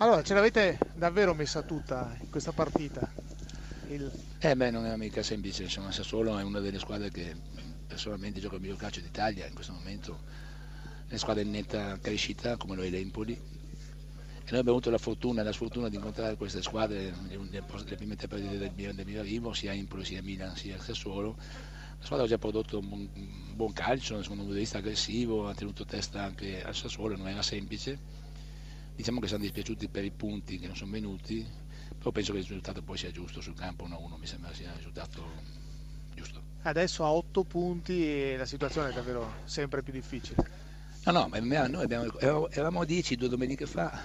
Allora, ce l'avete davvero messa tutta in questa partita? Il... Eh beh, non è mica semplice, insomma, Sassuolo è una delle squadre che personalmente gioca il miglior calcio d'Italia in questo momento, è una squadra in netta crescita come lo è l'Empoli. E noi abbiamo avuto la fortuna e la sfortuna di incontrare queste squadre nelle prime tre partite del del arrivo, sia Empoli, sia Milan, sia Sassuolo. La squadra ha già prodotto un buon, un buon calcio, da un punto di vista aggressivo, ha tenuto testa anche al Sassuolo, non era semplice diciamo che siamo dispiaciuti per i punti che non sono venuti, però penso che il risultato poi sia giusto sul campo 1-1, mi sembra sia il risultato giusto. Adesso a 8 punti e la situazione è davvero sempre più difficile. No, no, ma noi abbiamo, eravamo a 10 due domeniche fa,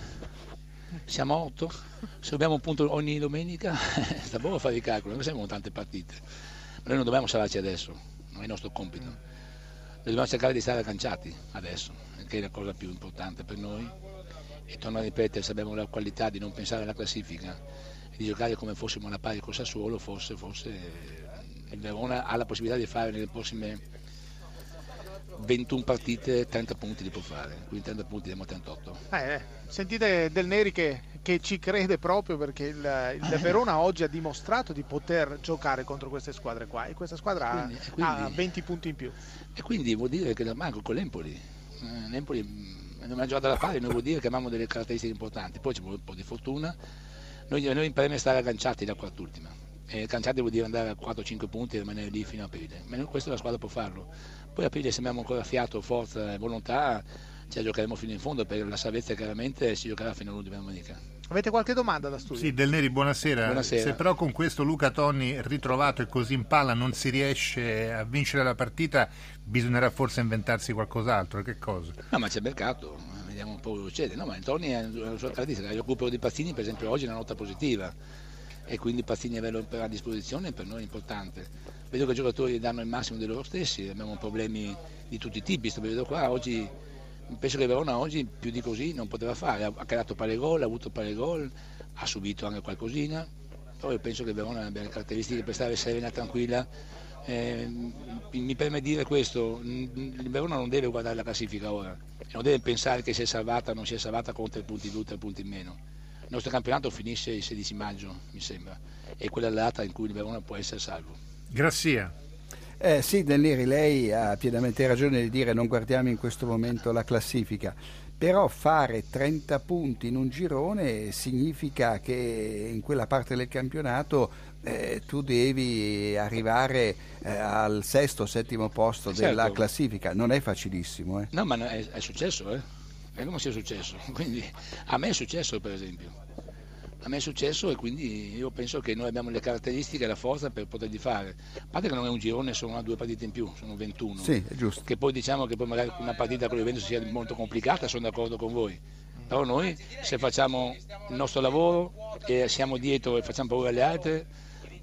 siamo a 8, se abbiamo un punto ogni domenica sta buono fare i calcoli, non siamo tante partite, ma noi non dobbiamo salvarci adesso, non è il nostro compito, noi dobbiamo cercare di stare agganciati adesso, che è la cosa più importante per noi e torno a ripetere, se abbiamo la qualità di non pensare alla classifica e di giocare come fossimo alla pari con Sassuolo, forse, forse il Verona ha la possibilità di fare nelle prossime 21 partite 30 punti li può fare, quindi 30 punti diamo 38. Eh, eh, sentite Del Neri che, che, ci crede proprio perché il, il Verona oggi ha dimostrato di poter giocare contro queste squadre qua e questa squadra quindi, ha, quindi, ha, 20 punti in più. E quindi vuol dire che la manco con l'Empoli. Eh, L'Empoli abbiamo giocato alla pari, non vuol dire che abbiamo delle caratteristiche importanti, poi c'è un po' di fortuna, noi, noi impariamo a stare agganciati da quart'ultima, e agganciati vuol dire andare a 4-5 punti e rimanere lì fino a aprile, ma questo la squadra può farlo, poi a aprile se abbiamo ancora fiato, forza e volontà, ce la giocheremo fino in fondo, per la salvezza chiaramente si giocherà fino all'ultima domenica. Avete qualche domanda da studio? Sì, Del Neri, buonasera. buonasera. Se però con questo Luca Tonni ritrovato e così in palla non si riesce a vincere la partita, bisognerà forse inventarsi qualcos'altro. Che cosa? No, ma c'è mercato, vediamo un po' cosa succede. No, ma Tonni è una sua caratteristica. Il recupero di Pazzini, per esempio, oggi è una nota positiva e quindi Pazzini averlo a disposizione per noi è importante. Vedo che i giocatori danno il massimo di loro stessi, abbiamo problemi di tutti i tipi, sto vedendo qua oggi penso che Verona oggi più di così non poteva fare, ha creato pare gol, ha avuto pare gol, ha subito anche qualcosina, però io penso che Verona abbia le caratteristiche per stare serena, tranquilla. Eh, mi permette di dire questo, il Verona non deve guardare la classifica ora, non deve pensare che si è salvata o non si è salvata con tre punti in più, tre punti in meno. Il nostro campionato finisce il 16 maggio, mi sembra, e quella è la data in cui il Verona può essere salvo. Grazie. Eh, sì, Danieri, lei ha pienamente ragione di dire non guardiamo in questo momento la classifica, però fare 30 punti in un girone significa che in quella parte del campionato eh, tu devi arrivare eh, al sesto o settimo posto certo. della classifica, non è facilissimo. Eh. No, ma è, è successo, eh? È come sia successo, quindi a me è successo per esempio a me è successo e quindi io penso che noi abbiamo le caratteristiche e la forza per poterli fare. A parte che non è un girone, sono due partite in più, sono 21. Sì, è giusto. Che poi diciamo che poi magari una partita con l'Juventus sia molto complicata, sono d'accordo con voi. Però noi se facciamo il nostro lavoro e siamo dietro e facciamo paura alle altre,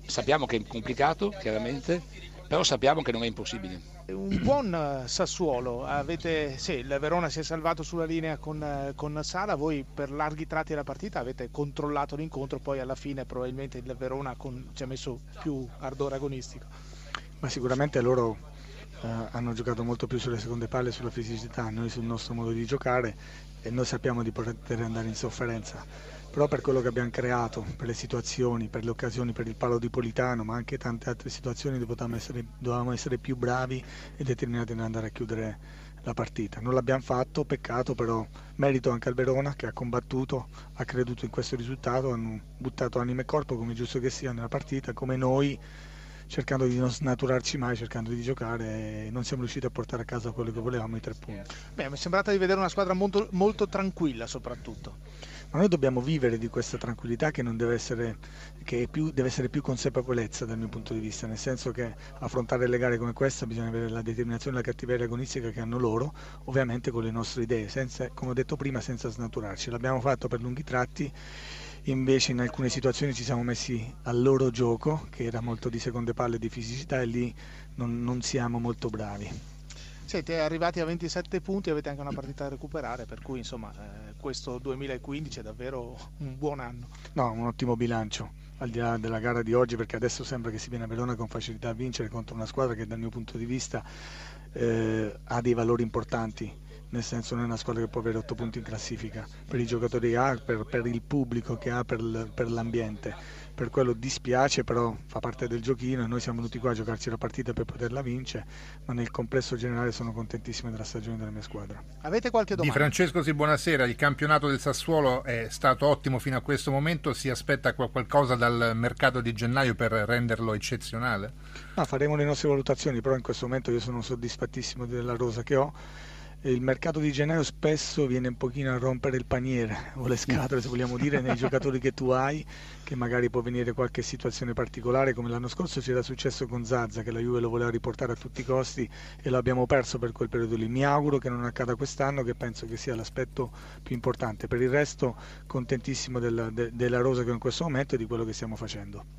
sappiamo che è complicato, chiaramente, però sappiamo che non è impossibile. Un buon eh, Sassuolo, avete, sì, il Verona si è salvato sulla linea con, eh, con, Sala, voi per larghi tratti della partita avete controllato l'incontro, poi alla fine probabilmente il Verona con, ci ha messo più ardore agonistico. Ma sicuramente loro eh, hanno giocato molto più sulle seconde palle, sulla fisicità, noi sul nostro modo di giocare e noi sappiamo di poter andare in sofferenza però per quello che abbiamo creato, per le situazioni, per le occasioni, per il palo di Politano, ma anche tante altre situazioni dovevamo essere, dovevamo essere più bravi e determinati ad andare a chiudere la partita. Non l'abbiamo fatto, peccato però, merito anche al Verona che ha combattuto, ha creduto in questo risultato, hanno buttato anima e corpo come giusto che sia nella partita, come noi cercando di non snaturarci mai, cercando di giocare e non siamo riusciti a portare a casa quello che volevamo, i tre punti. Beh, mi è sembrata di vedere una squadra molto, molto tranquilla soprattutto ma noi dobbiamo vivere di questa tranquillità che, deve essere, che più, deve essere più consapevolezza dal mio punto di vista, nel senso che affrontare le gare come questa bisogna avere la determinazione e la cattiveria agonistica che hanno loro, ovviamente con le nostre idee, senza, come ho detto prima, senza snaturarci. L'abbiamo fatto per lunghi tratti invece in alcune situazioni ci siamo messi al loro gioco che era molto di seconde palle e di fisicità e lì non, non siamo molto bravi. Siete arrivati a 27 punti, avete anche una partita da recuperare, per cui insomma eh, questo 2015 è davvero un buon anno. No, un ottimo bilancio, al di là della gara di oggi, perché adesso sembra che si viene a Verona con facilità a vincere contro una squadra che dal mio punto di vista eh, ha dei valori importanti nel senso non è una squadra che può avere 8 punti in classifica per i giocatori che ha, per, per il pubblico che ha, per, per l'ambiente per quello dispiace, però fa parte del giochino e noi siamo venuti qua a giocarci la partita per poterla vincere, ma nel complesso generale sono contentissimo della stagione della mia squadra. Avete qualche domanda? Di Francesco sì, buonasera, il campionato del Sassuolo è stato ottimo fino a questo momento, si aspetta qualcosa dal mercato di gennaio per renderlo eccezionale? No, faremo le nostre valutazioni, però in questo momento io sono soddisfattissimo della rosa che ho il mercato di gennaio spesso viene un pochino a rompere il paniere o le scatole se vogliamo dire nei giocatori che tu hai che magari può venire qualche situazione particolare come l'anno scorso ci era successo con Zazza che la Juve lo voleva riportare a tutti i costi e lo abbiamo perso per quel periodo lì. Mi auguro che non accada quest'anno che penso che sia l'aspetto più importante. Per il resto contentissimo della, de, della rosa che ho in questo momento e di quello che stiamo facendo